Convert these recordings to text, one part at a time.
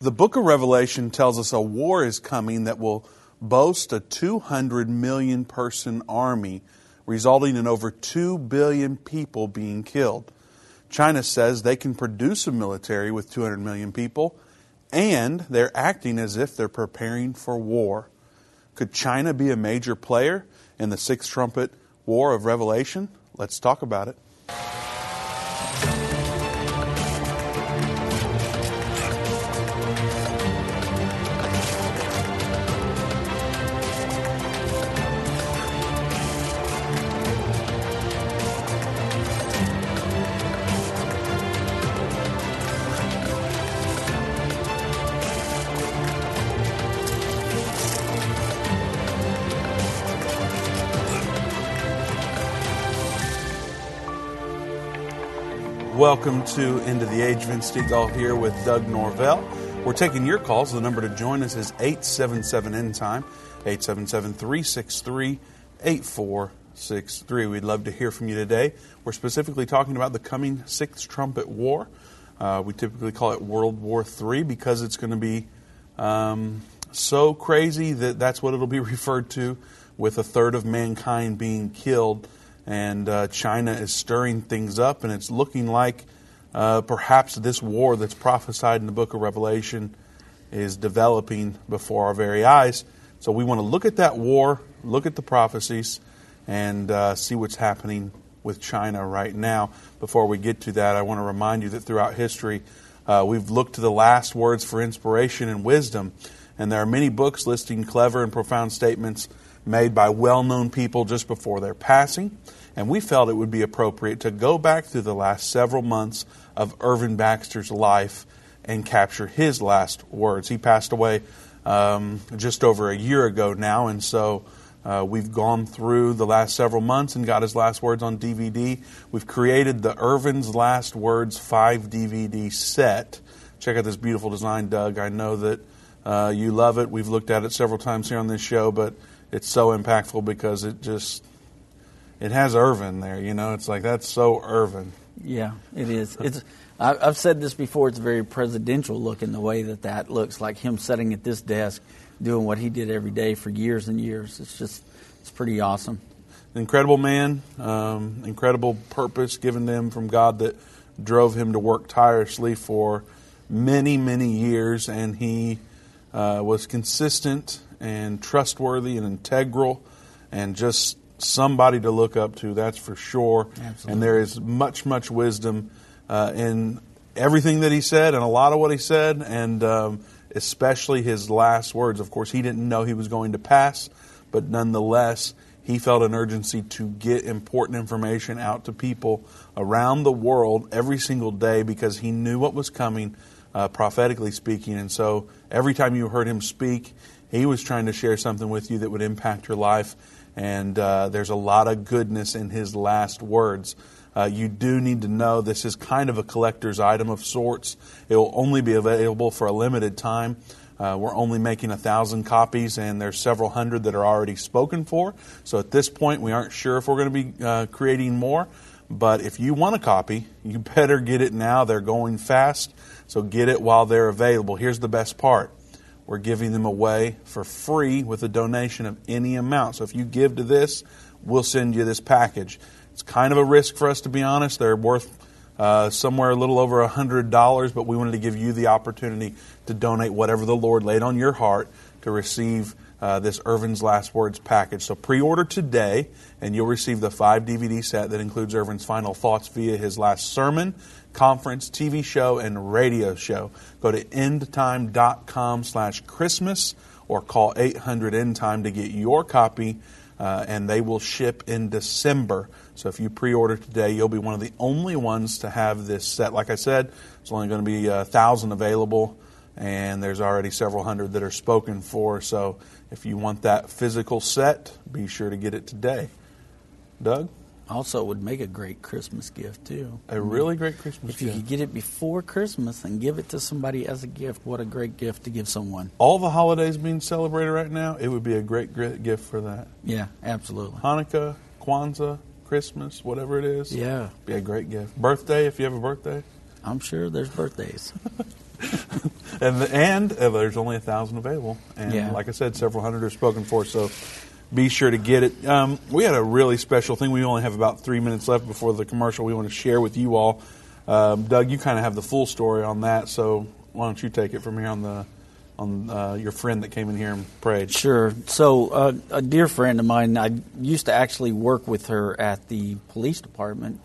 The book of Revelation tells us a war is coming that will boast a 200 million person army, resulting in over 2 billion people being killed. China says they can produce a military with 200 million people, and they're acting as if they're preparing for war. Could China be a major player in the sixth trumpet war of Revelation? Let's talk about it. Welcome to of the Age. Vince Stegall here with Doug Norvell. We're taking your calls. The number to join us is 877 End Time, 877 363 8463. We'd love to hear from you today. We're specifically talking about the coming Sixth Trumpet War. Uh, we typically call it World War III because it's going to be um, so crazy that that's what it'll be referred to, with a third of mankind being killed and uh, China is stirring things up, and it's looking like uh, perhaps this war that's prophesied in the book of Revelation is developing before our very eyes. So we want to look at that war, look at the prophecies, and uh, see what's happening with China right now. Before we get to that, I want to remind you that throughout history, uh, we've looked to the last words for inspiration and wisdom, and there are many books listing clever and profound statements made by well known people just before their passing and we felt it would be appropriate to go back through the last several months of Irvin Baxter's life and capture his last words. He passed away um, just over a year ago now, and so uh, we've gone through the last several months and got his last words on DVD. We've created the Irvin's Last Words 5 DVD set. Check out this beautiful design, Doug. I know that uh, you love it. We've looked at it several times here on this show, but it's so impactful because it just it has Irvin there. You know, it's like that's so Irvin. Yeah, it is. It's. I've said this before. It's very presidential looking the way that that looks like him sitting at this desk, doing what he did every day for years and years. It's just, it's pretty awesome. Incredible man, um, incredible purpose given to him from God that drove him to work tirelessly for many, many years, and he uh, was consistent and trustworthy and integral, and just somebody to look up to, that's for sure. Absolutely. And there is much, much wisdom uh, in everything that he said and a lot of what he said, and um, especially his last words. Of course, he didn't know he was going to pass, but nonetheless, he felt an urgency to get important information out to people around the world every single day because he knew what was coming, uh, prophetically speaking. And so every time you heard him speak, he was trying to share something with you that would impact your life and uh, there's a lot of goodness in his last words. Uh, you do need to know this is kind of a collector's item of sorts. It will only be available for a limited time. Uh, we're only making a thousand copies, and there's several hundred that are already spoken for. So at this point, we aren't sure if we're going to be uh, creating more. But if you want a copy, you better get it now. They're going fast, so get it while they're available. Here's the best part we're giving them away for free with a donation of any amount. So if you give to this, we'll send you this package. It's kind of a risk for us, to be honest. They're worth uh, somewhere a little over a $100, but we wanted to give you the opportunity to donate whatever the Lord laid on your heart to receive uh, this Irvin's Last Words package. So pre order today, and you'll receive the five DVD set that includes Irvin's final thoughts via his last sermon, conference, TV show, and radio show. Go to endtime.com slash Christmas or call 800 End Time to get your copy, uh, and they will ship in December. So if you pre order today, you'll be one of the only ones to have this set. Like I said, it's only going to be a thousand available, and there's already several hundred that are spoken for. So if you want that physical set, be sure to get it today. Doug? Also, would make a great Christmas gift too. A really great Christmas gift. if you could get it before Christmas and give it to somebody as a gift, what a great gift to give someone. All the holidays being celebrated right now, it would be a great, great gift for that. Yeah, absolutely. Hanukkah, Kwanzaa, Christmas, whatever it is. Yeah, be a great gift. Birthday, if you have a birthday. I'm sure there's birthdays. and and uh, there's only a thousand available. And Yeah. like I said, several hundred are spoken for. So be sure to get it. Um, we had a really special thing. We only have about three minutes left before the commercial. We want to share with you all. Um, Doug, you kind of have the full story on that. So why don't you take it from here on the on uh, your friend that came in here and prayed? Sure. So, uh, a dear friend of mine, I used to actually work with her at the police department.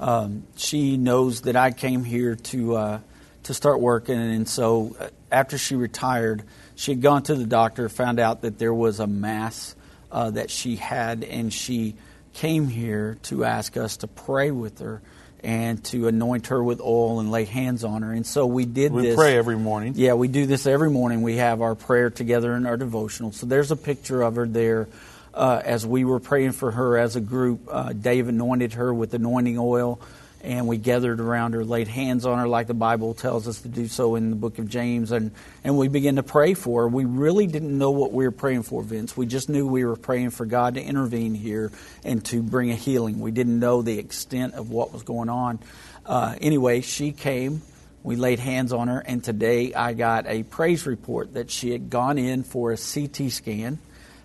Um, she knows that I came here to uh, to start working, and so uh, after she retired, she had gone to the doctor, found out that there was a mass uh, that she had, and she came here to ask us to pray with her and to anoint her with oil and lay hands on her. And so we did We this. pray every morning. Yeah, we do this every morning. We have our prayer together in our devotional. So there's a picture of her there uh, as we were praying for her as a group. Uh, Dave anointed her with anointing oil, and we gathered around her, laid hands on her like the Bible tells us to do so in the book of James, and, and we began to pray for her. We really didn't know what we were praying for, Vince. We just knew we were praying for God to intervene here and to bring a healing. We didn't know the extent of what was going on. Uh, anyway, she came. We laid hands on her, and today I got a praise report that she had gone in for a CT scan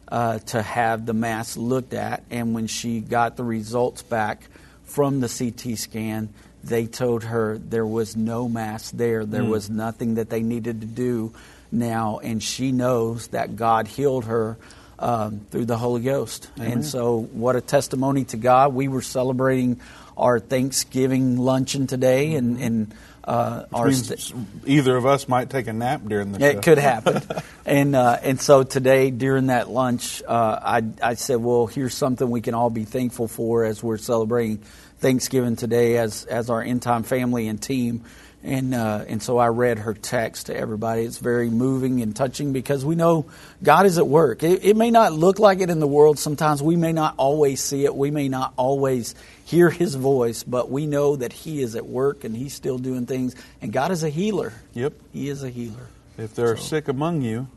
uh, to have the mass looked at. And when she got the results back from the CT scan, they told her there was no mass there. There was nothing that they needed to do now, and she knows that God healed her. Um, through the Holy Ghost. And so, what a testimony to God. We were celebrating our Thanksgiving luncheon today, and, and uh, our st- either of us might take a nap during the show. it could happen. and uh, and so today during that lunch, uh, I I said, well, here's something we can all be thankful for as we're celebrating Thanksgiving today as as our end time family and team. And uh, and so I read her text to everybody. It's very moving and touching because we know God is at work. It, it may not look like it in the world. Sometimes we may not always see it. We may not always hear His voice, but we know that He is at work and He's still doing things. And God is a healer. Yep. He is a healer. If there are So- sick among you,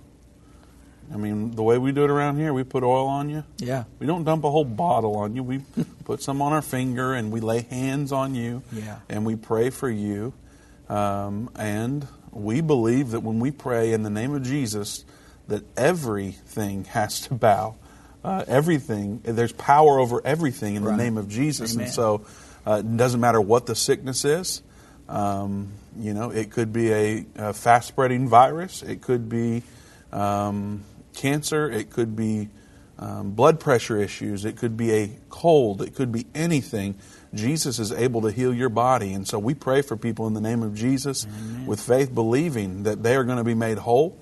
I mean, the way we do it around here, we put oil on you. Yeah. We don't dump a whole bottle on you. We put some on our finger and we lay hands on you. Yeah. And we pray for you. Um, and we believe that when we pray in the name of Jesus, that everything has to bow. Uh, everything, there's power over everything in Right. the name of Jesus. Amen. And so uh, it doesn't matter what the sickness is. Um, you know, it could be a, a fast spreading virus, it could be um, cancer, it could be um, blood pressure issues, it could be a cold, it could be anything. Jesus is able to heal your body. And so we pray for people in the name of Jesus with faith, believing that they are going to be made whole.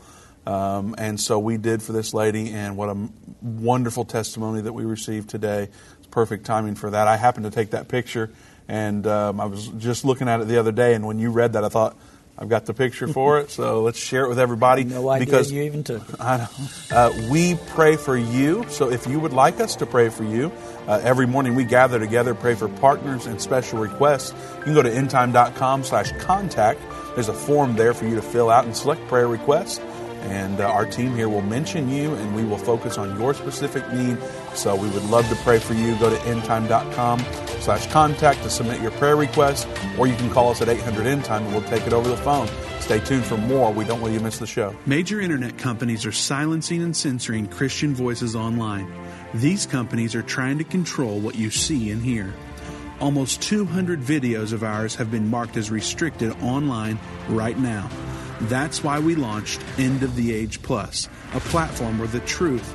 Um, and so we did for this lady, and what a m- wonderful testimony that we received today. It's perfect timing for that. I happened to take that picture, and um, I was just looking at it the other day, and when you read that, I thought, I've got the picture for it, so let's share it with everybody. No idea because you even took it. I know. Uh, we pray for you. So if you would like us to pray for you, uh, every morning we gather together, pray for partners and special requests. You can go to endtime.com slash contact. There's a form there for you to fill out and select prayer requests. And uh, our team here will mention you and we will focus on your specific need. So we would love to pray for you. Go to endtime.com slash contact to submit your prayer request, or you can call us at 800 endtime and we'll take it over the phone. Stay tuned for more. We don't want you to miss the show. Major internet companies are silencing and censoring Christian voices online. These companies are trying to control what you see and hear. Almost 200 videos of ours have been marked as restricted online right now. That's why we launched End of the Age Plus, a platform where the truth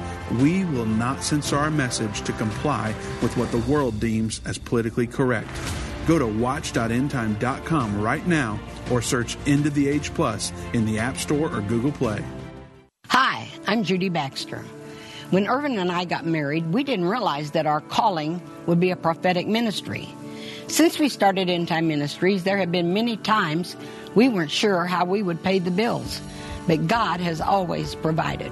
We will not censor our message to comply with what the world deems as politically correct. Go to watch.endtime.com right now or search End of the Age Plus in the App Store or Google Play. Hi, I'm Judy Baxter. When Irvin and I got married, we didn't realize that our calling would be a prophetic ministry. Since we started End Time Ministries, there have been many times we weren't sure how we would pay the bills. but God has always provided.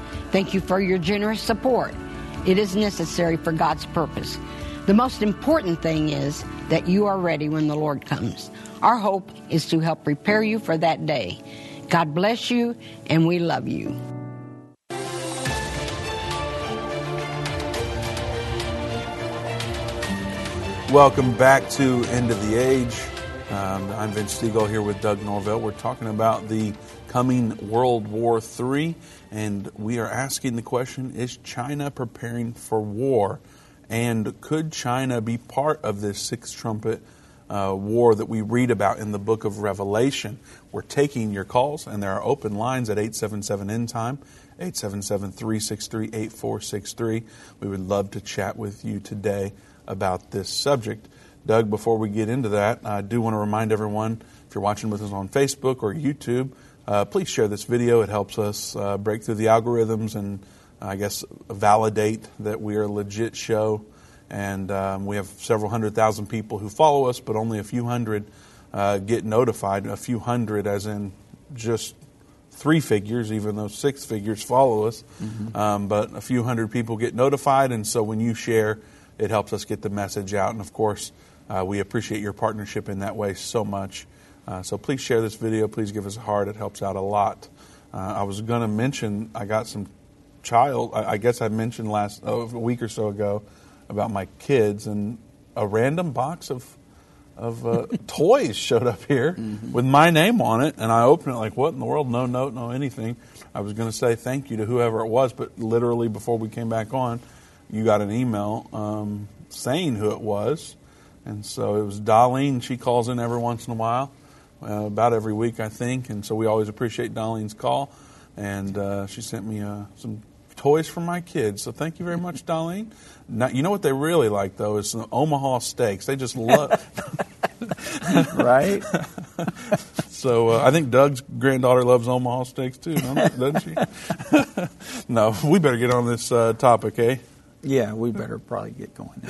Thank you for your generous support. It is necessary for God's purpose. The most important thing is that you are ready when the Lord comes. Our hope is to help prepare you for that day. God bless you, and we love you. Welcome back to End of the Age. Um, I'm Vince Stegall here with Doug Norvell. We're talking about the coming World War III, and we are asking the question Is China preparing for war? And could China be part of this sixth trumpet uh, war that we read about in the book of Revelation? We're taking your calls, and there are open lines at 877 End Time. 877 363 8463. We would love to chat with you today about this subject. Doug, before we get into that, I do want to remind everyone if you're watching with us on Facebook or YouTube, uh, please share this video. It helps us uh, break through the algorithms and I guess validate that we are a legit show. And um, we have several hundred thousand people who follow us, but only a few hundred uh, get notified. A few hundred, as in just three figures, even though six figures follow us. Mm-hmm. Um, but a few hundred people get notified, and so when you share, it helps us get the message out. And of course, uh, we appreciate your partnership in that way so much. Uh, so please share this video. Please give us a heart. It helps out a lot. Uh, I was going to mention I got some child. I, I guess I mentioned last oh, a week or so ago about my kids, and a random box of of uh, toys showed up here mm-hmm. with my name on it, and I opened it like, "What in the world? No note, no anything." I was going to say thank you to whoever it was, but literally before we came back on, you got an email um, saying who it was, and so it was Darlene. She calls in every once in a while, uh, about every week, I think, and so we always appreciate Darlene's call. And uh, she sent me uh, some toys for my kids. So thank you very much, Darlene. Now, you know what they really like though is the Omaha steaks. They just love. right. so uh, I think Doug's granddaughter loves Omaha steaks too, doesn't she? no, we better get on this uh, topic, eh? Yeah, we better probably get going.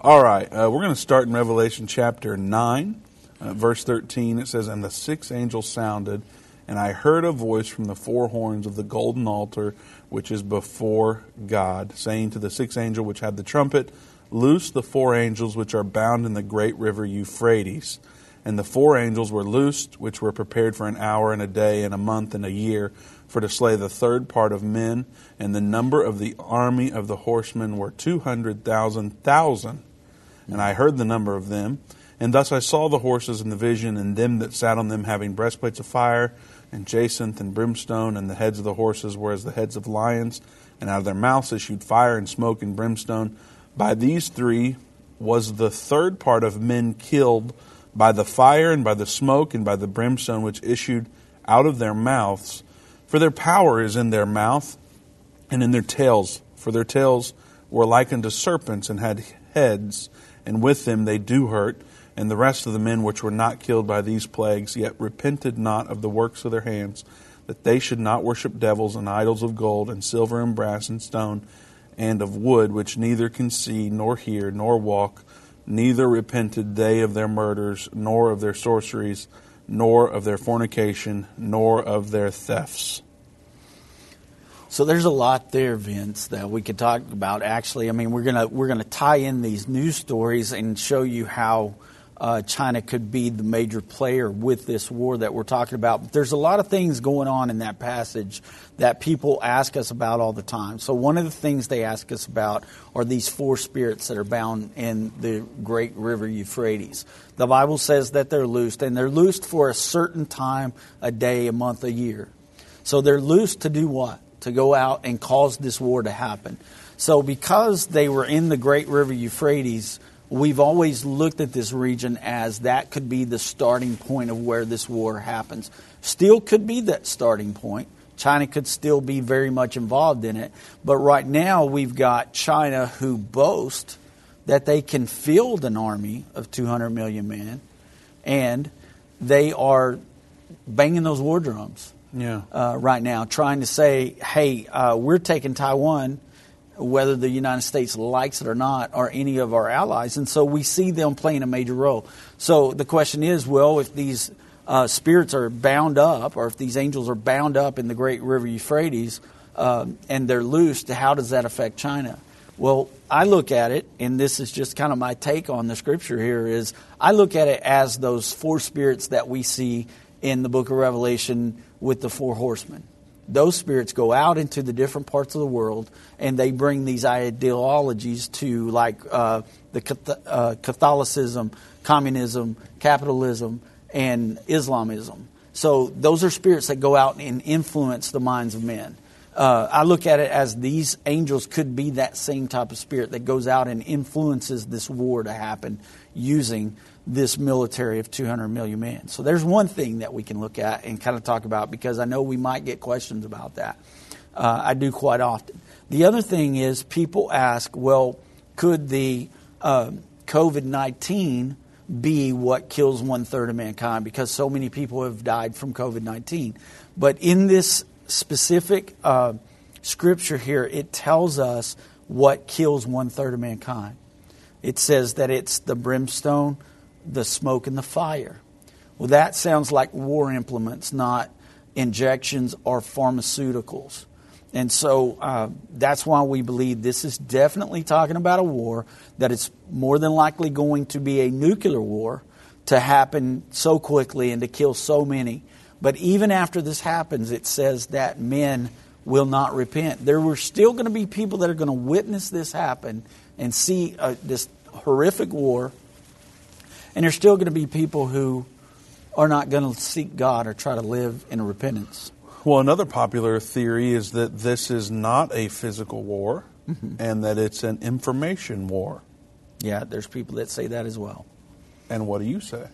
All right, uh, we're going to start in Revelation chapter nine, uh, verse thirteen. It says, "And the sixth angel sounded." And I heard a voice from the four horns of the golden altar which is before God, saying to the sixth angel which had the trumpet, Loose the four angels which are bound in the great river Euphrates. And the four angels were loosed, which were prepared for an hour and a day and a month and a year, for to slay the third part of men. And the number of the army of the horsemen were two hundred thousand thousand. And I heard the number of them. And thus I saw the horses in the vision, and them that sat on them having breastplates of fire and jacinth and brimstone, and the heads of the horses were as the heads of lions, and out of their mouths issued fire and smoke and brimstone. By these three was the third part of men killed by the fire and by the smoke and by the brimstone which issued out of their mouths. For their power is in their mouth and in their tails, for their tails were like unto serpents and had heads, and with them they do hurt and the rest of the men which were not killed by these plagues, yet repented not of the works of their hands, that they should not worship devils and idols of gold and silver and brass and stone, and of wood, which neither can see, nor hear, nor walk, neither repented they of their murders, nor of their sorceries, nor of their fornication, nor of their thefts. So there's a lot there, Vince, that we could talk about. Actually, I mean, we're gonna we're gonna tie in these news stories and show you how uh, China could be the major player with this war that we're talking about. But there's a lot of things going on in that passage that people ask us about all the time. So one of the things they ask us about are these four spirits that are bound in the great river Euphrates. The Bible says that they're loosed, and they're loosed for a certain time, a day, a month, a year. So they're loosed to do what? To go out and cause this war to happen. So because they were in the great river Euphrates, we've always looked at this region as that could be the starting point of where this war happens. Still could be that starting point. China could still be very much involved in it. But right now, we've got China who boast that they can field an army of 200 million men, and they are banging those war drums Yeah. uh, right now, trying to say, hey, uh, we're taking Taiwan, whether the United States likes it or not, or any of our allies. And so we see them playing a major role. So the question is well, if these uh, spirits are bound up, or if these angels are bound up in the great river Euphrates, um, and they're loosed, how does that affect China? Well, I look at it, and this is just kind of my take on the scripture here, is I look at it as those four spirits that we see in the book of Revelation with the four horsemen. Those spirits go out into the different parts of the world and they bring these ideologies to, like uh, the uh, Catholicism, communism, capitalism, and Islamism. So those are spirits that go out and influence the minds of men. Uh, I look at it as these angels could be that same type of spirit that goes out and influences this war to happen using this military of 200 million men. So there's one thing that we can look at and kind of talk about because I know we might get questions about that. Uh, I do quite often. The other thing is people ask, well, could the uh, COVID 19 be what kills one third of mankind because so many people have died from COVID 19? But in this specific uh, scripture here, it tells us what kills one third of mankind. It says that it's the brimstone, the smoke, and the fire. Well, that sounds like war implements, not injections or pharmaceuticals. And so uh, that's why we believe this is definitely talking about a war, that it's more than likely going to be a nuclear war to happen so quickly and to kill so many. But even after this happens, it says that men will not repent. There were still going to be people that are going to witness this happen and see uh, this horrific war. And there's still going to be people who are not going to seek God or try to live in repentance. Well, another popular theory is that this is not a physical war mm-hmm. and that it's an information war. Yeah, there's people that say that as well. And what do you say?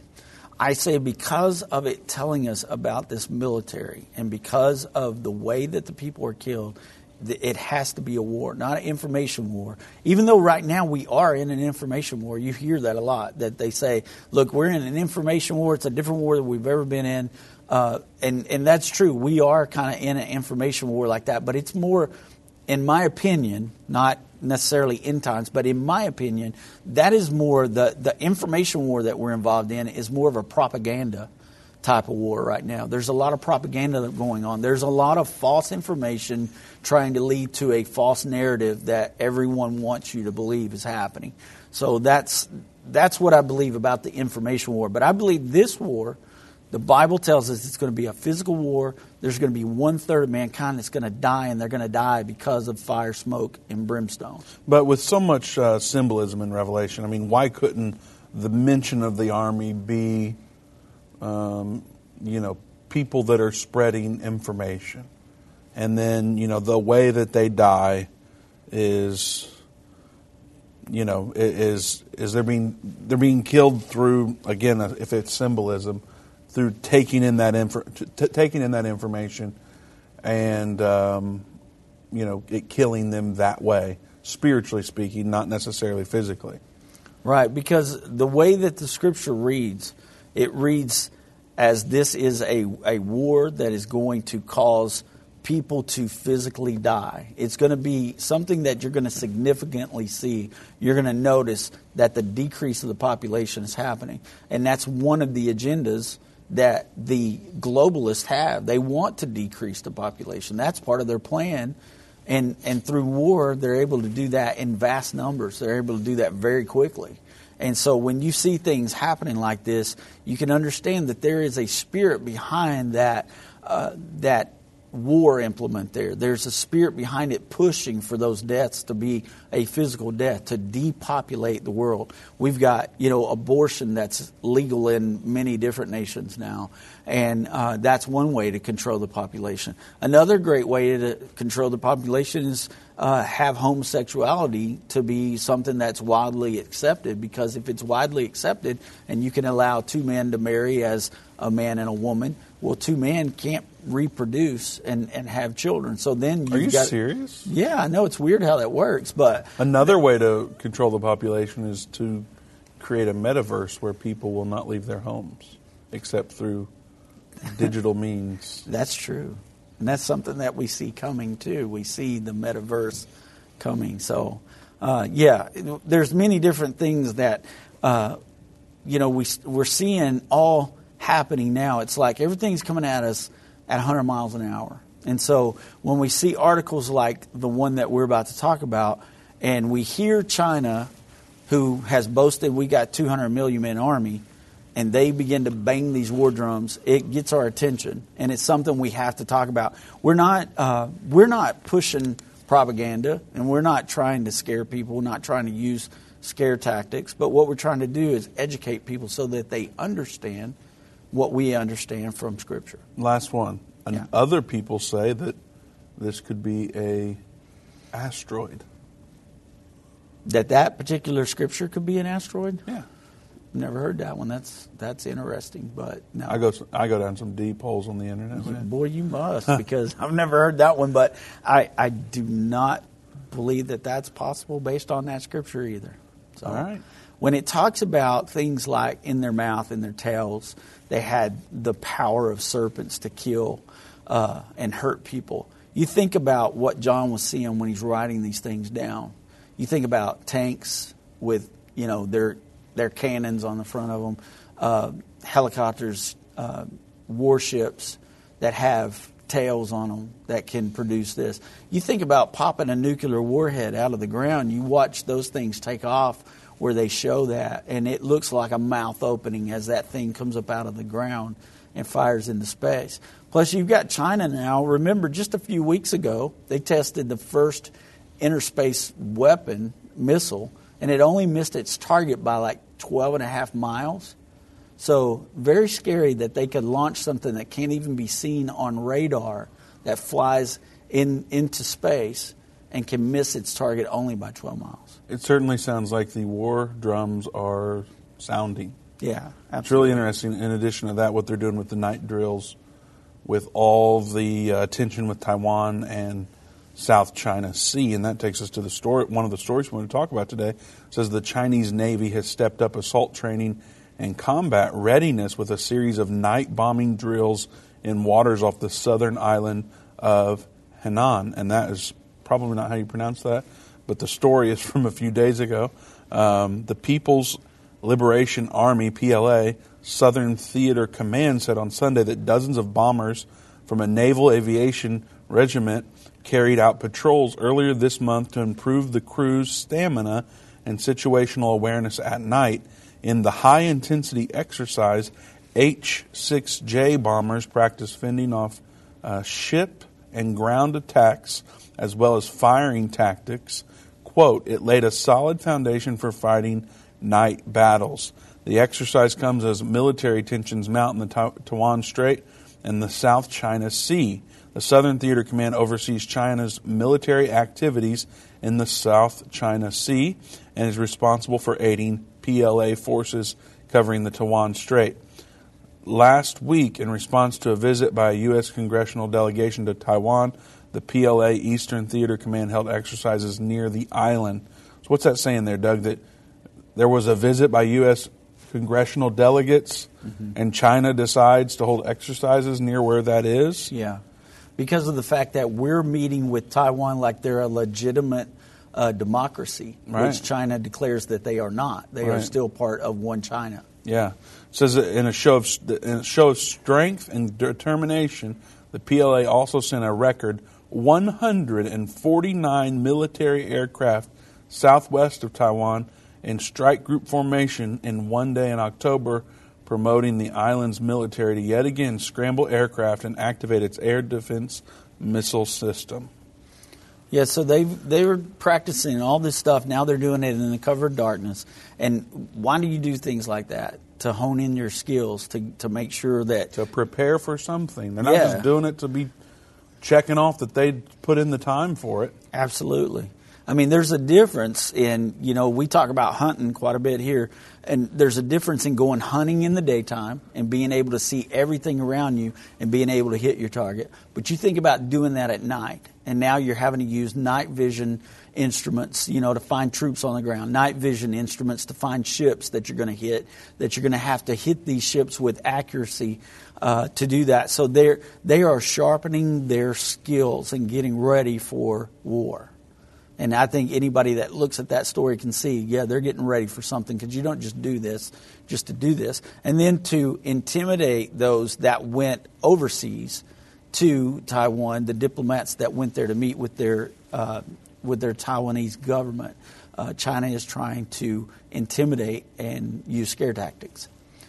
I say because of it telling us about this military and because of the way that the people are killed, it has to be a war, not an information war. Even though right now we are in an information war, you hear that a lot. That they say, "Look, we're in an information war. It's a different war than we've ever been in," uh, and and that's true. We are kind of in an information war like that, but it's more, in my opinion, not necessarily end times, but in my opinion, that is more the, the information war that we're involved in is more of a propaganda type of war right now. There's a lot of propaganda going on. There's a lot of false information trying to lead to a false narrative that everyone wants you to believe is happening. So that's that's what I believe about the information war. But I believe this war, the Bible tells us it's going to be a physical war. There's going to be one third of mankind that's going to die, and they're going to die because of fire, smoke, and brimstone. But with so much uh, symbolism in Revelation, I mean, why couldn't the mention of the army be, um, you know, people that are spreading information? And then, you know, the way that they die is, you know, is is they're being they're being killed through again, if it's symbolism, through taking in that infor- t- taking in that information, and um, you know, it killing them that way, spiritually speaking, not necessarily physically. Right, because the way that the scripture reads, it reads as this is a, a war that is going to cause people to physically die. It's going to be something that you're going to significantly see. You're going to notice that the decrease of the population is happening. And that's one of the agendas that the globalists have. They want to decrease the population. That's part of their plan. And, and through war, they're able to do that in vast numbers. They're able to do that very quickly. And so when you see things happening like this, you can understand that there is a spirit behind that, uh, that war implement there. There's a spirit behind it pushing for those deaths to be a physical death, to depopulate the world. We've got, you know, abortion that's legal in many different nations now. And uh, that's one way to control the population. Another great way to control the population is uh, have homosexuality to be something that's widely accepted because if it's widely accepted and you can allow two men to marry as a man and a woman, well, two men can't reproduce and, and have children. So then you've Are you got, serious? Yeah, I know it's weird how that works, but Another way to control the population is to create a metaverse where people will not leave their homes except through digital means. That's true. And that's something that we see coming too. We see the metaverse coming. So, uh, yeah, there's many different things that, uh, you know, we, we're seeing all happening now. It's like everything's coming at us at 100 miles an hour. And so when we see articles like the one that we're about to talk about, and we hear China, who has boasted we got 200 million men army, and they begin to bang these war drums, it gets our attention, and it's something we have to talk about. We're not uh, we're not pushing propaganda, and we're not trying to scare people, we're not trying to use scare tactics, but what we're trying to do is educate people so that they understand what we understand from Scripture. Last one. And Yeah. Other people say that this could be a asteroid. That that particular scripture could be an asteroid. Yeah. Never heard that one. That's that's interesting, but no. I go I go down some deep holes on the internet. man. Boy, you must because I've never heard that one. But I, I do not believe that that's possible based on that scripture either. So, All right. When it talks about things like in their mouth, in their tails, they had the power of serpents to kill uh, and hurt people. You think about what John was seeing when he's writing these things down. You think about tanks with you know their their cannons on the front of them, uh, helicopters, uh, warships that have tails on them that can produce this. You think about popping a nuclear warhead out of the ground. You watch those things take off where they show that, and it looks like a mouth opening as that thing comes up out of the ground and fires into space. Plus, you've got China now. Remember, just a few weeks ago, they tested the first interspace weapon missile, and it only missed its target by like 12 and a half miles. So, very scary that they could launch something that can't even be seen on radar that flies in, into space and can miss its target only by 12 miles. It certainly sounds like the war drums are sounding. Yeah, It's really interesting. In addition to that, what they're doing with the night drills, with all the uh, tension with Taiwan and South China Sea, and that takes us to the story. One of the stories we want to talk about today says the Chinese Navy has stepped up assault training and combat readiness with a series of night bombing drills in waters off the southern island of Henan, and that is probably not how you pronounce that, but the story is from a few days ago. Um, the People's Liberation Army, PLA, Southern Theater Command said on Sunday that dozens of bombers from a naval aviation regiment carried out patrols earlier this month to improve the crew's stamina and situational awareness at night. In the high intensity exercise, H 6J bombers practice fending off uh, ship and ground attacks as well as firing tactics. Quote, it laid a solid foundation for fighting night battles. The exercise comes as military tensions mount in the Ta- Taiwan Strait and the South China Sea. The Southern Theater Command oversees China's military activities in the South China Sea and is responsible for aiding PLA forces covering the Taiwan Strait. Last week, in response to a visit by a U.S. congressional delegation to Taiwan, the PLA Eastern Theater Command held exercises near the island. So, what's that saying there, Doug? That there was a visit by U.S. congressional delegates, and China decides to hold exercises near where that is? Yeah, because of the fact that we're meeting with Taiwan like they're a legitimate uh, democracy, Right. which China declares that they are not. They are still part of one China. Yeah. It says in a show of in a show of strength and determination, the PLA also sent a record 149 military aircraft southwest of Taiwan in strike group formation in one day in October, promoting the island's military to yet again scramble aircraft and activate its air defense missile system. Yeah, so they they were practicing all this stuff. Now they're doing it in the cover of darkness. And why do you do things like that? To hone in your skills, to to make sure that To prepare for something. They're not Yeah. just doing it to be checking off that they put in the time for it. Absolutely. I mean, there's a difference in, you know, we talk about hunting quite a bit here, and there's a difference in going hunting in the daytime and being able to see everything around you and being able to hit your target. But you think about doing that at night, and now you're having to use night vision instruments, you know, to find troops on the ground, night vision instruments to find ships that you're going to hit, that you're going to have to hit these ships with accuracy uh, to do that. So they're, they are sharpening their skills and getting ready for war. And I think anybody that looks at that story can see, yeah, they're getting ready for something because you don't just do this just to do this. And then to intimidate those that went overseas to Taiwan, the diplomats that went there to meet with their uh, with their Taiwanese government. Uh, China is trying to intimidate and use scare tactics.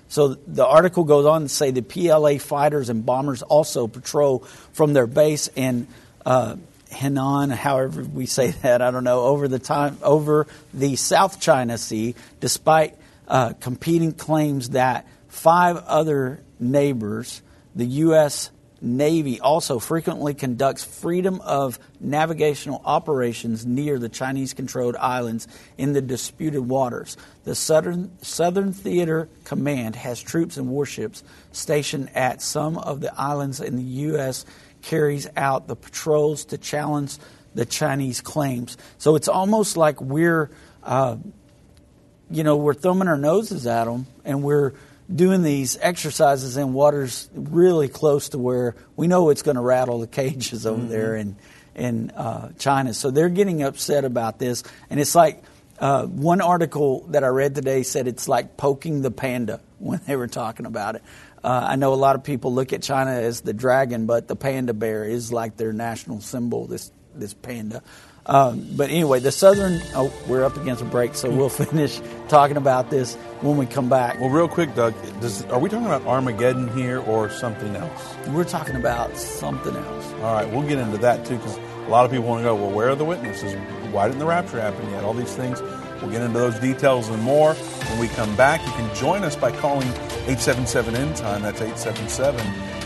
So the article goes on to say the PLA fighters and bombers also patrol from their base in uh, Henan, however we say that, I don't know, over the time over the South China Sea, despite uh, competing claims that five other neighbors, the U.S. Navy also frequently conducts freedom of navigational operations near the Chinese controlled islands in the disputed waters. The Southern, Southern Theater Command has troops and warships stationed at some of the islands, and the U.S. carries out the patrols to challenge the Chinese claims. So it's almost like we're, uh, you know, we're thumbing our noses at them and we're doing these exercises in waters really close to where we know it's going to rattle the cages over mm-hmm. there in in uh, China. So they're getting upset about this, and it's like uh, one article that I read today said it's like poking the panda when they were talking about it. Uh, I know a lot of people look at China as the dragon, but the panda bear is like their national symbol. This this panda. Um, but anyway, the Southern, oh, we're up against a break, so we'll finish talking about this when we come back. Well, real quick, Doug, does, are we talking about Armageddon here or something else? We're talking about something else. All right, we'll get into that too, because a lot of people want to go, well, where are the witnesses? Why didn't the rapture happen yet? All these things. We'll get into those details and more when we come back. You can join us by calling 877 End Time. That's 877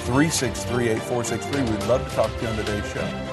363 8463. We'd love to talk to you on today's show.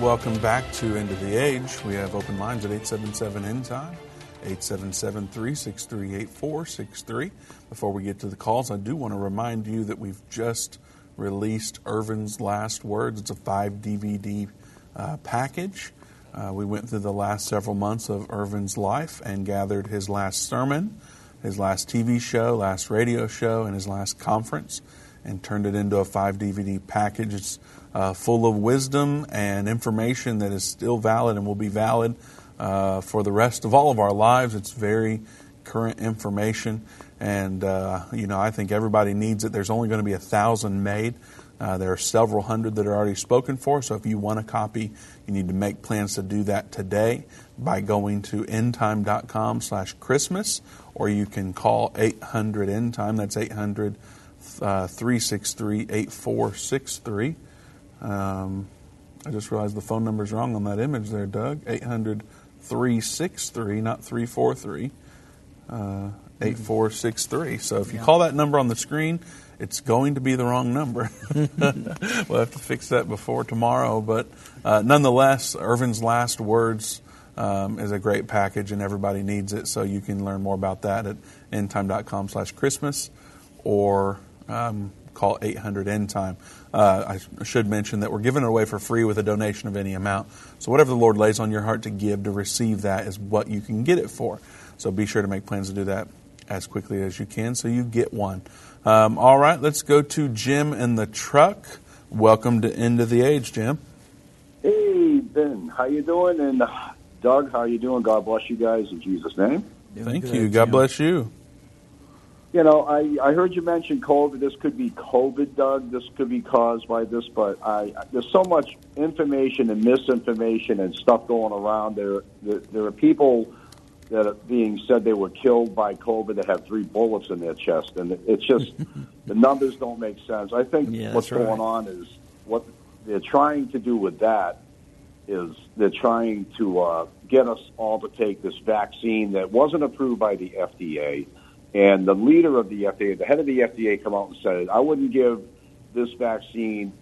Welcome back to End of the Age. We have open lines at 877 End Time, 877 363 8463. Before we get to the calls, I do want to remind you that we've just released Irvin's Last Words. It's a five DVD uh, package. Uh, we went through the last several months of Irvin's life and gathered his last sermon, his last TV show, last radio show, and his last conference and turned it into a five DVD package. It's uh, full of wisdom and information that is still valid and will be valid uh, for the rest of all of our lives. It's very current information. And, uh, you know, I think everybody needs it. There's only going to be a thousand made. Uh, there are several hundred that are already spoken for. So if you want a copy, you need to make plans to do that today by going to endtime.com slash Christmas, or you can call 800 endtime. That's 800 uh, 363 8463. Um, I just realized the phone number's wrong on that image there, Doug. 800 363, not 343. Uh, 8463. So if you call that number on the screen, it's going to be the wrong number. we'll have to fix that before tomorrow. But uh, nonetheless, Irvin's Last Words um, is a great package, and everybody needs it. So you can learn more about that at endtime.com slash Christmas or um, call 800 End Time. Uh, I should mention that we're giving it away for free with a donation of any amount. So whatever the Lord lays on your heart to give to receive that is what you can get it for. So be sure to make plans to do that as quickly as you can so you get one. Um, all right, let's go to Jim in the truck. Welcome to End of the Age, Jim. Hey, Ben, how you doing? And uh, Doug, how you doing? God bless you guys in Jesus' name. Thank good, you. God Jim. bless you. You know, I, I heard you mention COVID. This could be COVID, Doug. This could be caused by this, but I there's so much information and misinformation and stuff going around. There, there, there are people that are being said they were killed by COVID that have three bullets in their chest, and it's just the numbers don't make sense. I think Yeah, what's right. going on is what they're trying to do with that is they're trying to uh, get us all to take this vaccine that wasn't approved by the FDA. And the leader of the FDA, the head of the FDA, come out and said, "I wouldn't give this vaccine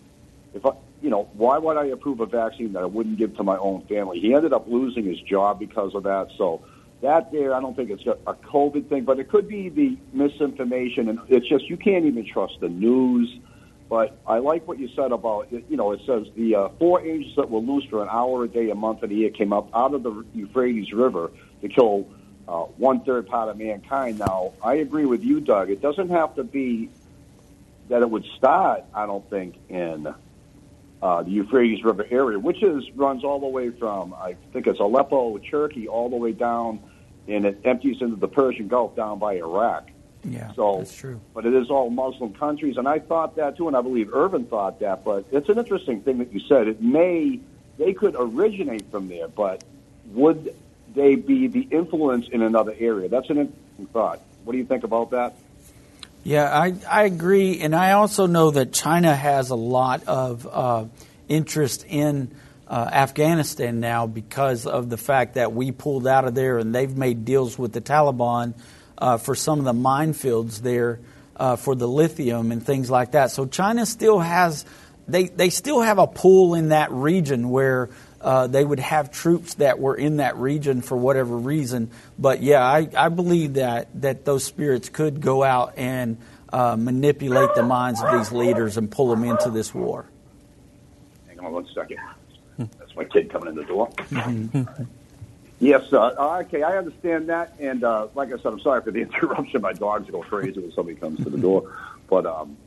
if I, you know, why would I approve a vaccine that I wouldn't give to my own family?" He ended up losing his job because of that. So that there, I don't think it's a, COVID thing, but it could be the misinformation, and it's just you can't even trust the news. But I like what you said about, you know, it says the uh, four angels that were loose for an hour a day, a month, and a year came up out of the Euphrates River to kill uh, one third part of mankind. Now, I agree with you, Doug. It doesn't have to be that it would start, I don't think, in uh, the Euphrates River area, which is runs all the way from, I think it's Aleppo, Turkey, all the way down, and it empties into the Persian Gulf down by Iraq. Yeah, So, that's true. But it is all Muslim countries, and I thought that too, and I believe Irvin thought that. But it's an interesting thing that you said. It may they could originate from there, but would they be the influence in another area? That's an interesting thought. What do you think about that? Yeah, I, I agree. And I also know that China has a lot of uh, interest in uh, Afghanistan now because of the fact that we pulled out of there and they've made deals with the Taliban uh, for some of the minefields there uh, for the lithium and things like that. So China still has, they, they still have a pull in that region where uh, they would have troops that were in that region for whatever reason. But yeah, I, I believe that, that those spirits could go out and uh, manipulate the minds of these leaders and pull them into this war. Hang on one second. That's my kid coming in the door. yes, uh, okay, I understand that. And uh, like I said, I'm sorry for the interruption. My dogs go crazy when somebody comes to the door. But um,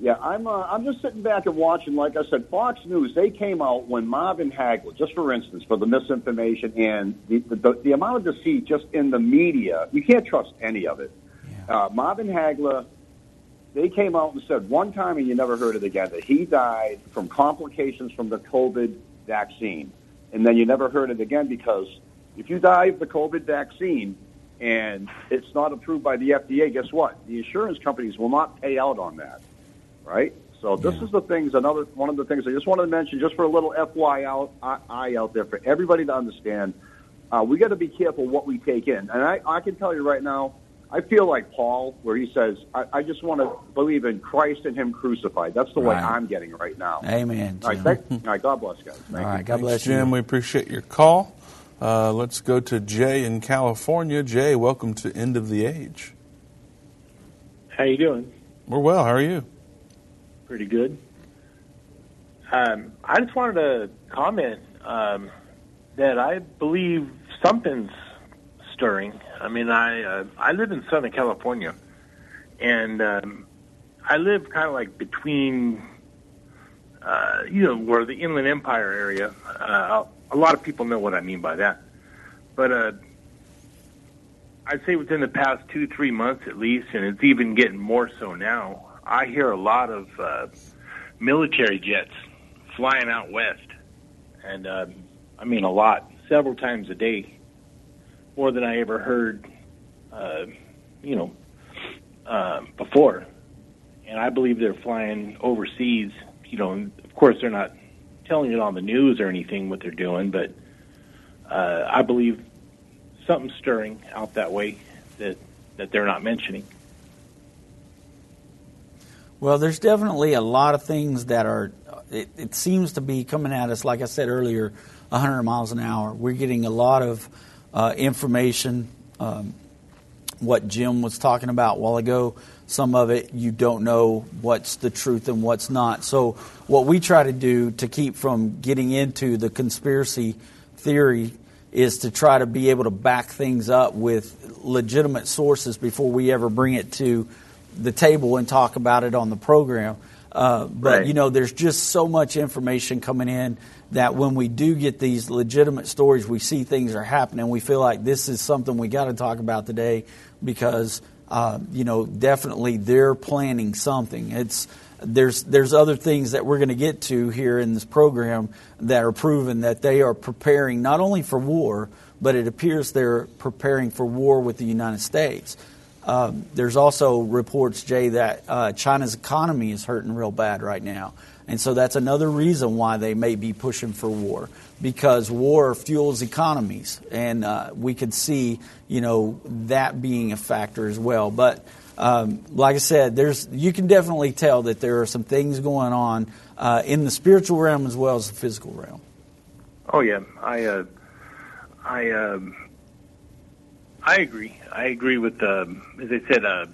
yeah, I'm uh, I'm just sitting back and watching. Like I said, Fox News they came out when Marvin Hagler, just for instance, for the misinformation and the the, the amount of deceit just in the media. You can't trust any of it. Uh, Marvin Hagler they came out and said one time and you never heard it again that he died from complications from the COVID vaccine. And then you never heard it again because if you die of the COVID vaccine and it's not approved by the FDA, guess what? The insurance companies will not pay out on that, right? So this is the things, another one of the things I just wanted to mention, just for a little FYI out, I out there for everybody to understand. Uh, we got to be careful what we take in, and I, I can tell you right now, I feel like Paul, where he says, I, I just want to believe in Christ and Him crucified. That's the way I'm getting right now. Amen. All right, thank, all right, God bless, guys. Thank All you. right, God Thanks, bless Jim. you. We appreciate your call. Uh, let's go to Jay in California. Jay, welcome to End of the Age. How you doing? We're well. How are you? Pretty good. Um, I just wanted to comment um, that I believe something's stirring. I mean, I uh, I live in Southern California, and um, I live kind of like between, uh, you know, where the Inland Empire area. Uh, a lot of people know what I mean by that, but uh, I'd say within the past two, three months at least, and it's even getting more so now. I hear a lot of uh, military jets flying out west, and uh, I mean a lot, several times a day, more than I ever heard, uh, you know, uh, before. And I believe they're flying overseas. You know, of course they're not telling it on the news or anything what they're doing, but uh, I believe something stirring out that way that that they're not mentioning. Well, there's definitely a lot of things that are. It, it seems to be coming at us, like I said earlier, 100 miles an hour. We're getting a lot of uh, information. Um, what Jim was talking about a while ago, some of it you don't know what's the truth and what's not. So, what we try to do to keep from getting into the conspiracy theory is to try to be able to back things up with legitimate sources before we ever bring it to the table and talk about it on the program. Uh, but Right. you know, there's just so much information coming in that when we do get these legitimate stories, we see things are happening. We feel like this is something we got to talk about today because uh, you know definitely they're planning something. It's there's there's other things that we're going to get to here in this program that are proven that they are preparing not only for war, but it appears they're preparing for war with the United States. Um, there's also reports, Jay, that uh, China's economy is hurting real bad right now. And so that's another reason why they may be pushing for war, because war fuels economies. And uh, we could see, you know, that being a factor as well. But um, like I said, there's you can definitely tell that there are some things going on uh, in the spiritual realm as well as the physical realm. Oh yeah, I uh, I um, I agree. I agree with um, as I said. Uh,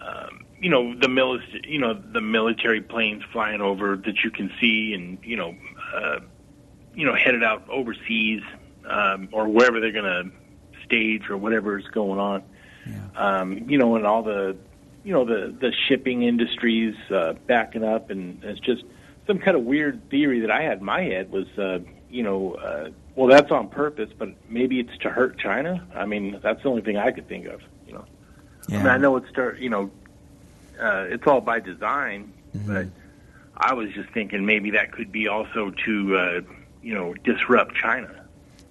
um, you know the military, you know the military planes flying over that you can see, and you know, uh, you know, headed out overseas um, or wherever they're going to stage or whatever is going on. Um, you know, and all the, you know, the the shipping industries uh, backing up, and it's just some kind of weird theory that I had in my head was, uh, you know, uh, well, that's on purpose, but maybe it's to hurt China. I mean, that's the only thing I could think of. You know, I mean, I know it's you know, uh, it's all by design, but I was just thinking maybe that could be also to, uh, you know, disrupt China.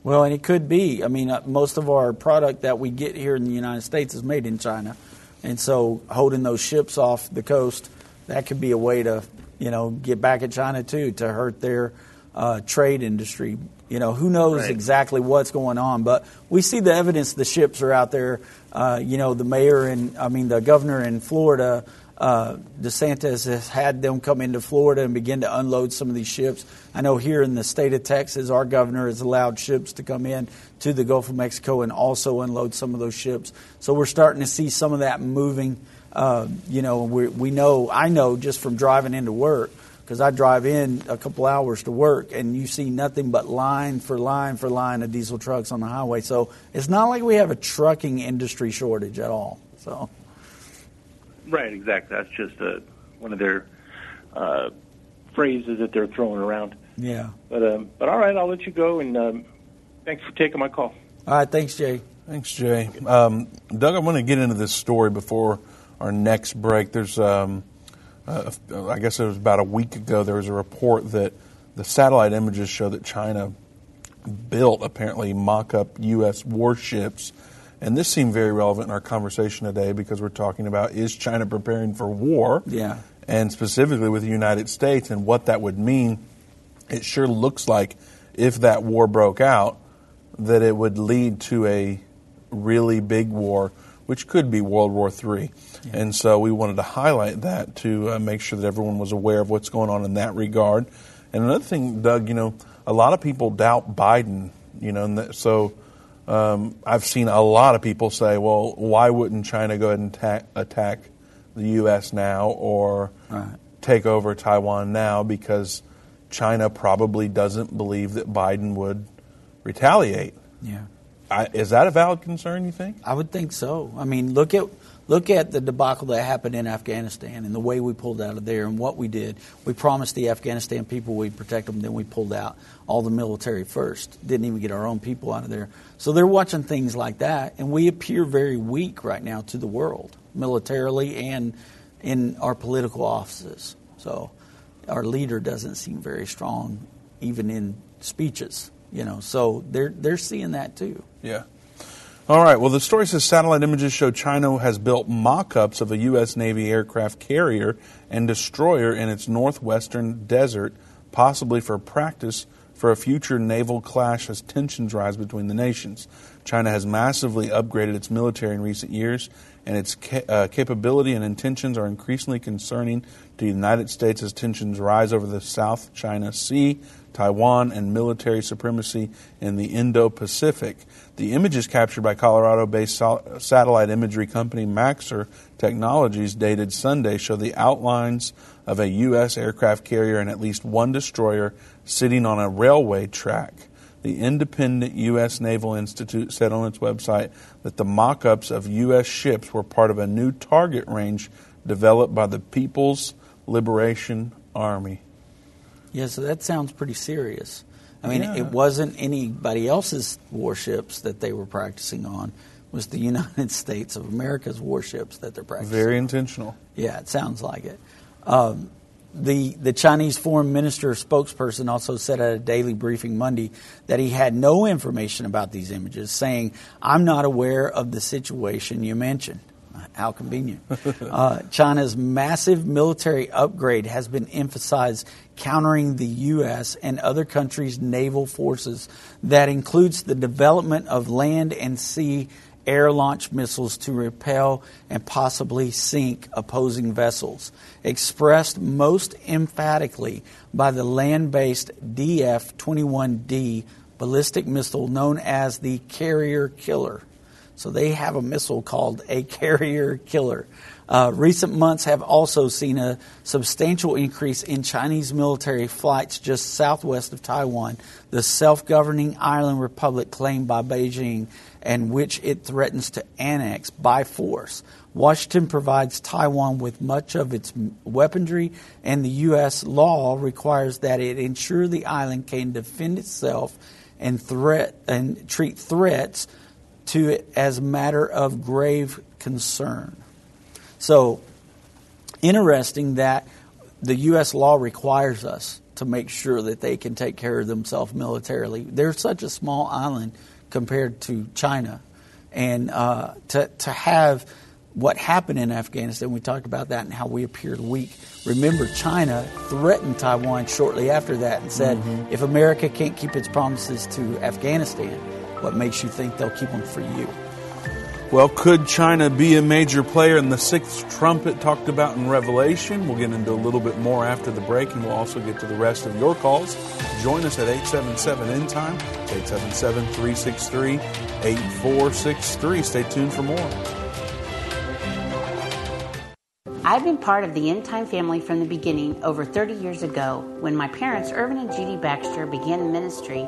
Well, and it could be. I mean, uh, most of our product that we get here in the United States is made in China, and so holding those ships off the coast that could be a way to, you know, get back at China too to hurt their uh, trade industry. You know, who knows Right. exactly what's going on, but we see the evidence. The ships are out there. Uh, you know, the mayor and I mean the governor in Florida. Uh, DeSantis has had them come into Florida and begin to unload some of these ships. I know here in the state of Texas, our governor has allowed ships to come in to the Gulf of Mexico and also unload some of those ships. So we're starting to see some of that moving. Uh, you know, we, we know, I know just from driving into work, because I drive in a couple hours to work, and you see nothing but line for line for line of diesel trucks on the highway. So it's not like we have a trucking industry shortage at all. So. Right, exactly. That's just uh, one of their uh, phrases that they're throwing around. Yeah. But um, but all right, I'll let you go, and um, thanks for taking my call. All right. Thanks, Jay. Thanks, Jay. Um, Doug, I want to get into this story before our next break. There's, um, uh, I guess it was about a week ago, there was a report that the satellite images show that China built apparently mock up U.S. warships. And this seemed very relevant in our conversation today because we're talking about is China preparing for war? Yeah. And specifically with the United States and what that would mean. It sure looks like if that war broke out, that it would lead to a really big war, which could be World War III. And so we wanted to highlight that to uh, make sure that everyone was aware of what's going on in that regard. And another thing, Doug, you know, a lot of people doubt Biden, you know, and that, so um, I've seen a lot of people say, well, why wouldn't China go ahead and attack, attack the U.S. now or Right. take over Taiwan now because China probably doesn't believe that Biden would retaliate. Yeah. I, is that a valid concern? You think? I would think so. I mean, look at Look at the debacle that happened in Afghanistan and the way we pulled out of there and what we did. We promised the Afghanistan people we'd protect them, then we pulled out all the military first. Didn't even get our own people out of there. So they're watching things like that, and we appear very weak right now to the world, militarily and in our political offices. So our leader doesn't seem very strong, even in speeches. You know, so they're they're seeing that too. Yeah. All right. Well, the story says satellite images show China has built mock ups of a U.S. Navy aircraft carrier and destroyer in its northwestern desert, possibly for practice for a future naval clash as tensions rise between the nations. China has massively upgraded its military in recent years, and its ca- uh, capability and intentions are increasingly concerning to the United States as tensions rise over the South China Sea, Taiwan, and military supremacy in the Indo Pacific. The images captured by Colorado based satellite imagery company Maxar Technologies, dated Sunday, show the outlines of a U.S. aircraft carrier and at least one destroyer sitting on a railway track. The independent U.S. Naval Institute said on its website that the mock ups of U.S. ships were part of a new target range developed by the People's Liberation Army. Yeah, so that sounds pretty serious. I mean, yeah. it wasn't anybody else's warships that they were practicing on. It was the United States of America's warships that they're practicing. Very on. intentional. Yeah, it sounds like it. Um, the the Chinese foreign minister spokesperson also said at a daily briefing Monday that he had no information about these images, saying, "I'm not aware of the situation you mentioned." How convenient. uh, China's massive military upgrade has been emphasized countering the U.S. and other countries' naval forces. That includes the development of land and sea air launch missiles to repel and possibly sink opposing vessels, expressed most emphatically by the land based DF 21D ballistic missile known as the Carrier Killer. So they have a missile called a Carrier Killer. Uh, recent months have also seen a substantial increase in Chinese military flights just southwest of Taiwan, the self governing island republic claimed by Beijing and which it threatens to annex by force. Washington provides Taiwan with much of its weaponry, and the U.S. law requires that it ensure the island can defend itself and threat and treat threats to it as a matter of grave concern. So, interesting that the U.S. law requires us to make sure that they can take care of themselves militarily. They're such a small island compared to China. And uh, to, to have what happened in Afghanistan, we talked about that and how we appeared weak. Remember, China threatened Taiwan shortly after that and said, mm-hmm. if America can't keep its promises to Afghanistan, what makes you think they'll keep them for you? Well, could China be a major player in the sixth trumpet talked about in Revelation? We'll get into a little bit more after the break, and we'll also get to the rest of your calls. Join us at 877 End Time, 877 363 8463. Stay tuned for more. I've been part of the End Time family from the beginning over 30 years ago when my parents, Irvin and Judy Baxter, began ministry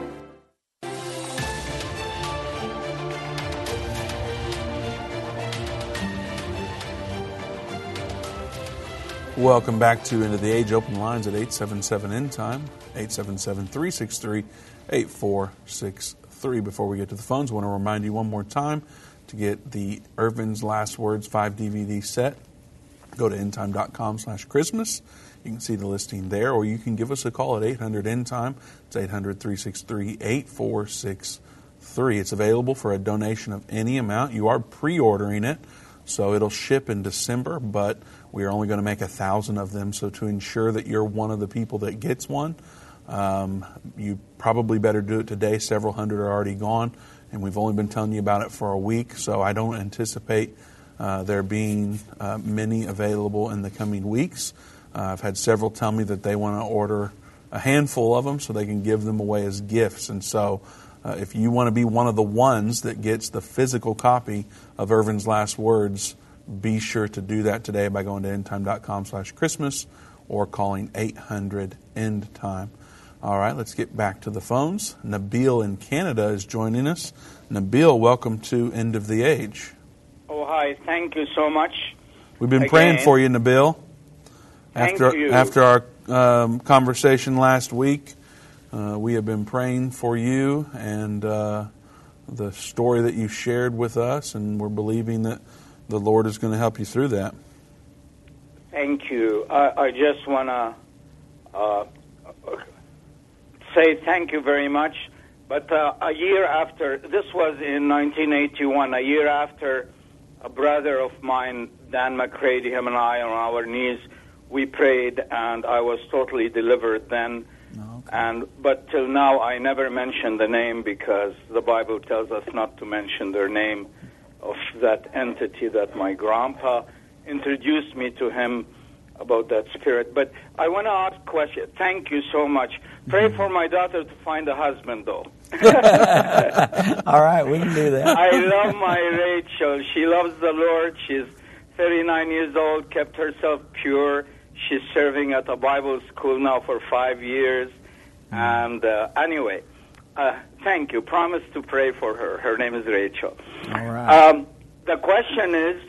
Welcome back to End of the Age. Open lines at 877 End Time, 877 363 8463. Before we get to the phones, I want to remind you one more time to get the Irvin's Last Words 5 DVD set. Go to endtime.com slash Christmas. You can see the listing there, or you can give us a call at 800 End Time. It's 800 363 8463. It's available for a donation of any amount. You are pre ordering it, so it'll ship in December, but we are only going to make a thousand of them. So to ensure that you're one of the people that gets one, um, you probably better do it today. Several hundred are already gone, and we've only been telling you about it for a week, so I don't anticipate uh, there being uh, many available in the coming weeks. Uh, I've had several tell me that they want to order a handful of them so they can give them away as gifts. And so, uh, if you want to be one of the ones that gets the physical copy of Irvin's last words, be sure to do that today by going to endtime.com slash Christmas or calling 800 end time. All right, let's get back to the phones. Nabil in Canada is joining us. Nabil, welcome to End of the Age. Oh, hi. Thank you so much. We've been Again. praying for you, Nabil. Thank After you. after our um, conversation last week, uh, we have been praying for you and uh, the story that you shared with us, and we're believing that the Lord is going to help you through that. Thank you. I, I just want to uh, say thank you very much. But uh, a year after, this was in 1981, a year after a brother of mine, Dan McCready, him and I on our knees, we prayed, and I was totally delivered then. And but till now, I never mentioned the name because the Bible tells us not to mention their name of that entity that my grandpa introduced me to him about that spirit. But I want to ask a question. Thank you so much. Pray for my daughter to find a husband, though. All right, we can do that. I love my Rachel. She loves the Lord. She's 39 years old, kept herself pure. She's serving at a Bible school now for five years. And uh, anyway, uh, thank you. Promise to pray for her. Her name is Rachel. All right. Um, the question is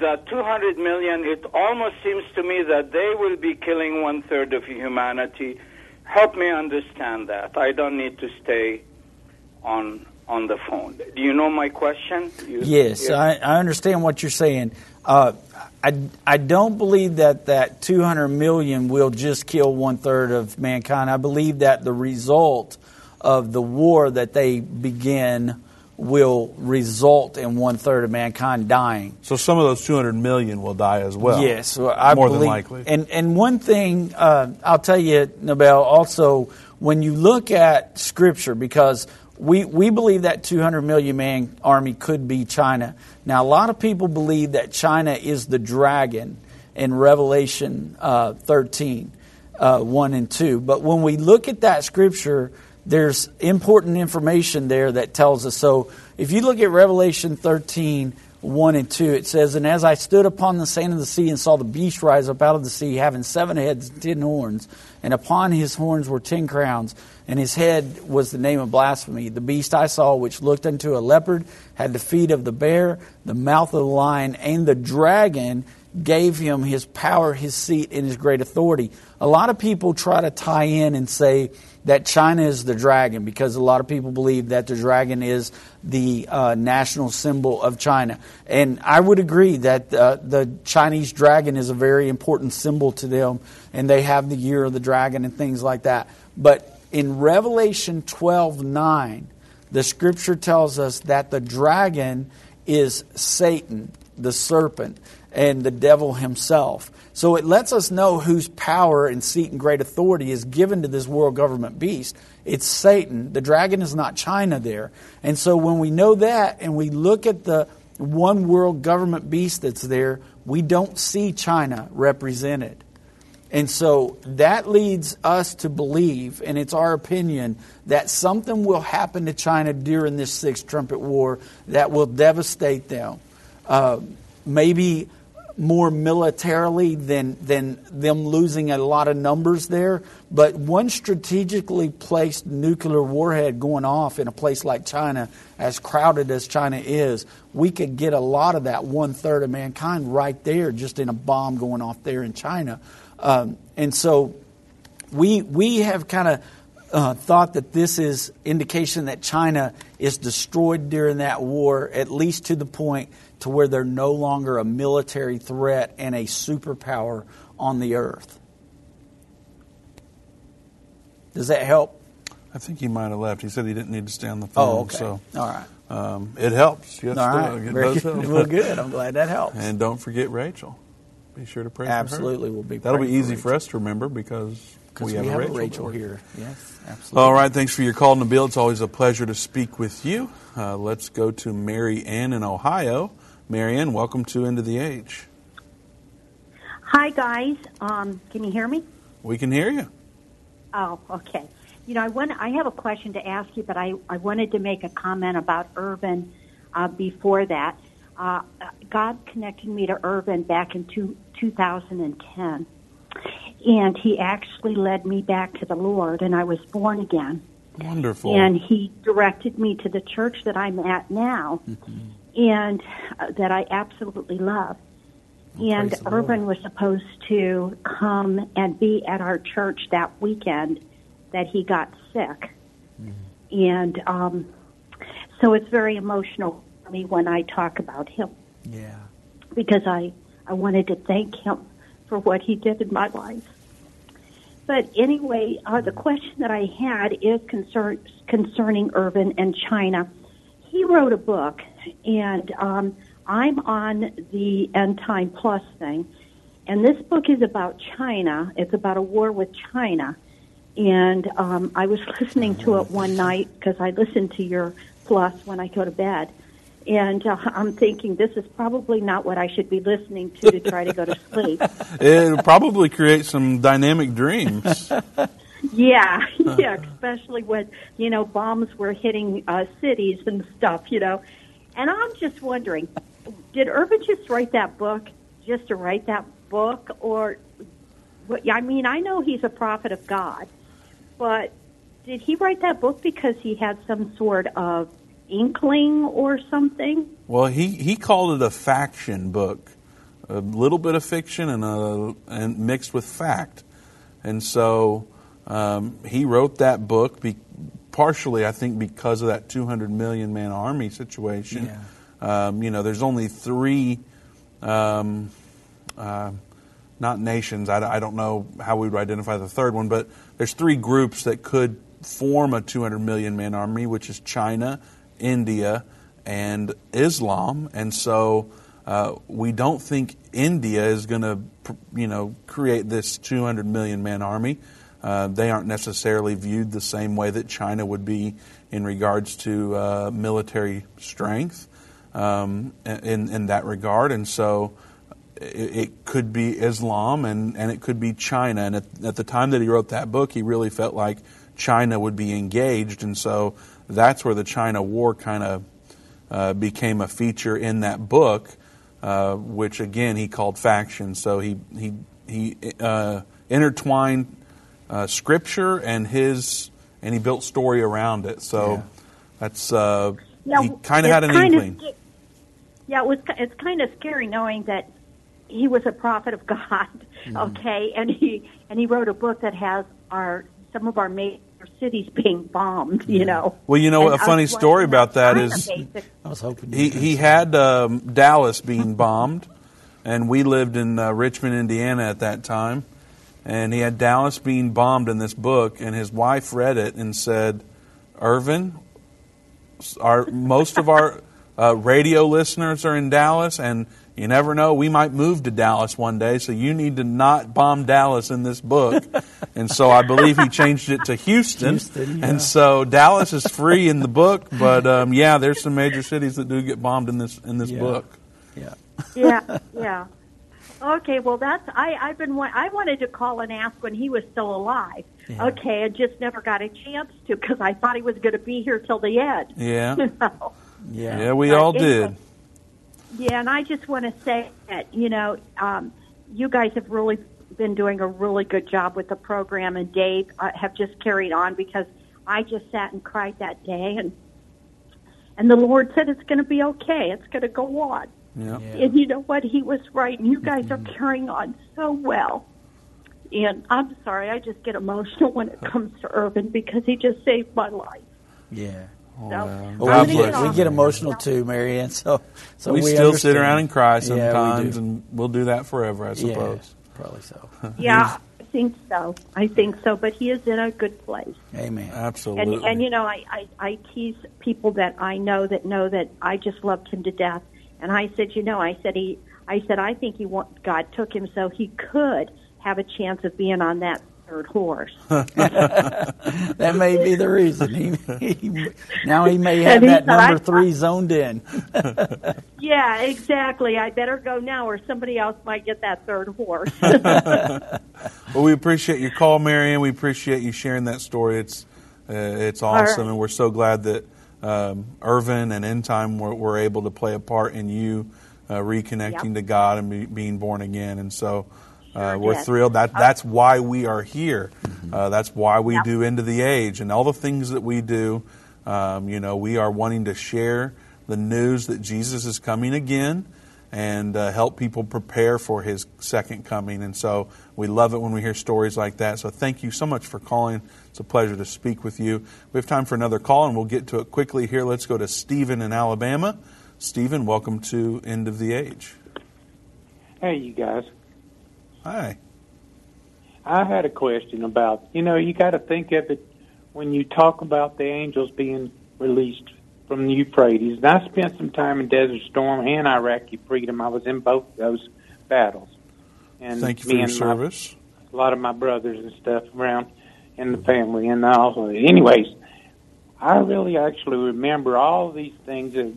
the 200 million, it almost seems to me that they will be killing one third of humanity. Help me understand that. I don't need to stay on on the phone. Do you know my question? You, Yes, you- I, I understand what you're saying. Uh, I, I don't believe that that 200 million will just kill one third of mankind. I believe that the result of the war that they begin will result in one third of mankind dying. So some of those 200 million will die as well. Yes, well, I more believe, than likely. And and one thing uh, I'll tell you, Nabil, also when you look at Scripture, because we we believe that 200 million man army could be China. Now, a lot of people believe that China is the dragon in Revelation uh, 13, uh, 1 and 2. But when we look at that Scripture, there's important information there that tells us. So if you look at Revelation 13, 1 and 2, it says, And as I stood upon the sand of the sea and saw the beast rise up out of the sea, having seven heads and ten horns, and upon his horns were ten crowns, and his head was the name of blasphemy. The beast I saw, which looked unto a leopard, had the feet of the bear, the mouth of the lion, and the dragon gave him his power, his seat, and his great authority. A lot of people try to tie in and say that China is the dragon because a lot of people believe that the dragon is the uh, national symbol of China. And I would agree that uh, the Chinese dragon is a very important symbol to them, and they have the year of the dragon and things like that. But in Revelation 12 9, the scripture tells us that the dragon is Satan, the serpent, and the devil himself. So it lets us know whose power and seat and great authority is given to this world government beast. It's Satan. The dragon is not China there. And so when we know that and we look at the one world government beast that's there, we don't see China represented. And so that leads us to believe, and it's our opinion, that something will happen to China during this sixth trumpet war that will devastate them. Uh, maybe more militarily than, than them losing a lot of numbers there, but one strategically placed nuclear warhead going off in a place like China, as crowded as China is, we could get a lot of that one third of mankind right there just in a bomb going off there in China. Um, and so we we have kind of uh, thought that this is indication that China is destroyed during that war, at least to the point to where they're no longer a military threat and a superpower on the earth. Does that help? I think he might have left. He said he didn't need to stay on the phone. Oh, okay. So, All right. um, it helps. Yes, All right. It Very does good. help. Well, good. I'm glad that helps. And don't forget Rachel. Be sure to pray Absolutely, for her. we'll be That'll be praying for easy for us to remember because Because we have, a Rachel, here. Yes, absolutely. All right, thanks for your call, Nabil. It's always a pleasure to speak with you. Uh, let's go to Mary Ann in Ohio. Mary Ann, welcome to End of the Age. Hi, guys. Um, can you hear me? We can hear you. Oh, okay. You know, I want I have a question to ask you, but I, I wanted to make a comment about Irvin uh, before that. Uh, God connected me to Irvin back in two, 2010, and He actually led me back to the Lord, and I was born again. Wonderful. And He directed me to the church that I'm at now, and uh, that I absolutely love. And praise the Lord. Irvin was supposed to come and be at our church that weekend that he got sick. And um, so it's very emotional for me when I talk about him Yeah. because I, I wanted to thank him for what he did in my life. But anyway, uh, the question that I had is concern, concerning Irvin and China. He wrote a book, and um, I'm on the End Time Plus thing. And this book is about China. It's about a war with China. And um, I was listening to it one night because I listen to your Plus when I go to bed. And uh, I'm thinking this is probably not what I should be listening to to try to go to sleep. It'll probably create some dynamic dreams. Yeah, yeah, especially when you know bombs were hitting uh, cities and stuff, you know. And I'm just wondering, did Irvin just write that book just to write that book, or? I mean, I know he's a prophet of God, but did he write that book because he had some sort of inkling or something? Well, he, he called it a faction book, a little bit of fiction and a, and mixed with fact, and so um, he wrote that book be, partially, I think, because of that 200 million man army situation. Um, you know, there's only three, um, uh, not nations. I, I don't know how we would identify the third one, but there's three groups that could form a 200 million man army, which is China, India, and Islam. And so uh, we don't think India is going to, you know, create this 200 million man army. Uh, they aren't necessarily viewed the same way that China would be in regards to uh, military strength um, in in that regard, and so it, it could be Islam and, and it could be China. And at, at the time that he wrote that book, he really felt like China would be engaged, and so that's where the China War kind of uh, became a feature in that book, uh, which again he called faction. So he he he uh, intertwined uh, scripture and his and he built story around it. So that's uh, Yeah, he kind of had an it's kinda inkling. sca- yeah, it was. It's kind of scary knowing that he was a prophet of God. Mm-hmm. Okay, and he and he wrote a book that has our some of our major cities being bombed. You know. Well, you know, And a I funny story about that China is basic- I was hoping he he had um, Dallas being bombed, and we lived in uh, Richmond, Indiana at that time, and he had Dallas being bombed in this book, and his wife read it and said, "Irvin, our most of our uh, radio listeners are in Dallas, and you never know, we might move to Dallas one day, so you need to not bomb Dallas in this book." and so I believe he changed it to Houston, Houston, yeah. and so Dallas is free in the book, but um, yeah, there's some major cities that do get bombed in this in this Yeah. book. Yeah. yeah, yeah. Okay, well that's I I've been I wanted to call and ask when he was still alive. Yeah. Okay, I just never got a chance to because I thought he was going to be here till the end. Yeah. You know? Yeah. Yeah, we But all did. Yeah, and I just want to say that you know um, you guys have really been doing a really good job with the program, and Dave uh, have just carried on because I just sat and cried that day, and and the Lord said it's going to be okay, it's going to go on. Yeah. And you know what? He was right, and you guys are mm-hmm. carrying on so well. And I'm sorry, I just get emotional when it comes to Irvin because he just saved my life. Yeah. Oh, so, Well, oh, we, get, get we get emotional too, Mary Ann. So, so we, we, still sit around and cry Yeah, we sometimes, do. and we'll do that forever, I Yeah, suppose. probably so. Yeah. I think so. I think so. But he is in a good place. Amen. Absolutely. And, and you know, I, I, I tease people that I know that know that I just loved him to death. And I said, you know, I said he, I said I think he want, God took him so he could have a chance of being on that third horse. that may be the reason. He, he, now he may have he that said, I- number three zoned in. yeah, exactly. I better go now, or somebody else might get that third horse. Well, we appreciate your call, Marion. We appreciate you sharing that story. It's uh, it's awesome, right. and we're so glad that um, Irvin and End Time were, were able to play a part in you uh, reconnecting Yep. to God and be, being born again. And so uh, Sure we're did. thrilled. That that's why we are here. Uh, that's why we Yep. do End of the Age and all the things that we do. Um, you know, we are wanting to share the news that Jesus is coming again and uh, help people prepare for his second coming. And so we love it when we hear stories like that. So thank you so much for calling. It's a pleasure to speak with you. We have time for another call, and we'll get to it quickly here. Let's go to Stephen in Alabama. Stephen, welcome to End of the Age. Hey, you guys. Hi. I had a question about, you know, you got to think of it when you talk about the angels being released from the Euphrates. And I spent some time in Desert Storm and Iraqi Freedom. I was in both those battles. And Thank you for your and my- service. a lot of my brothers and stuff around in the family. And also, anyways, I really actually remember all these things that,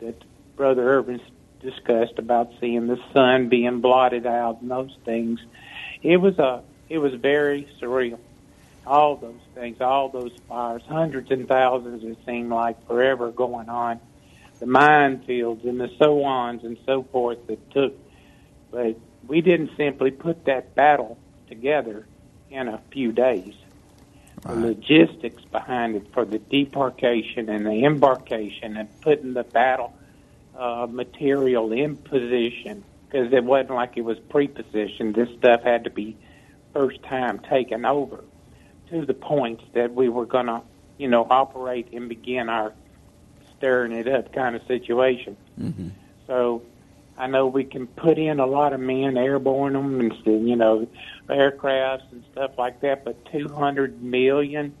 that Brother Irvin discussed about seeing the sun being blotted out and those things. It was a, it was very surreal. All those things, all those fires, hundreds and thousands, it seemed like forever going on. The minefields and the so ons and so forth that took, but we didn't simply put that battle together in a few days. The logistics behind it for the debarkation and the embarkation and putting the battle uh, material in position because it wasn't like it was pre-positioned. This stuff had to be first time taken over to the point that we were going to, you know, operate and begin our stirring it up kind of situation. Mm-hmm. So I know we can put in a lot of men, airborne them, and you know, aircrafts and stuff like that. But 200 million,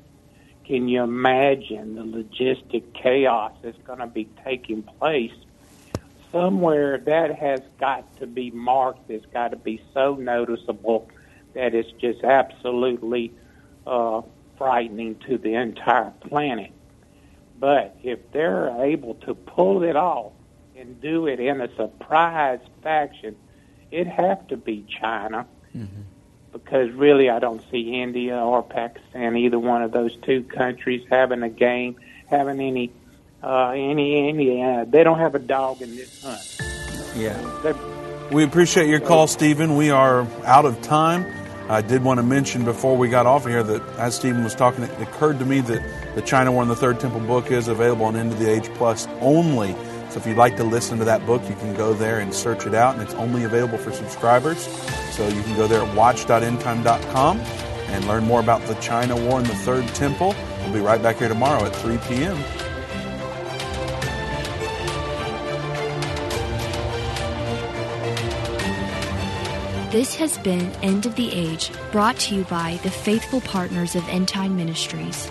can you imagine the logistic chaos that's going to be taking place? Somewhere that has got to be marked. It's got to be so noticeable that it's just absolutely uh, frightening to the entire planet. But if they're able to pull it off and do it in a surprise fashion, it'd have to be China. Because really, I don't see India or Pakistan, either one of those two countries, having a game, having any, uh, any, any. Uh, they don't have a dog in this hunt. Yeah. They're, We appreciate your call, Stephen. We are out of time. I did want to mention before we got off here that as Stephen was talking, it occurred to me that the China War in the Third Temple book is available on End of the Age Plus only. If you'd like to listen to that book, you can go there and search it out, and it's only available for subscribers. So you can go there at watch.endtime.com and learn more about the China War in the Third Temple. We'll be right back here tomorrow at 3 p.m. This has been End of the Age, brought to you by the faithful partners of End Time Ministries.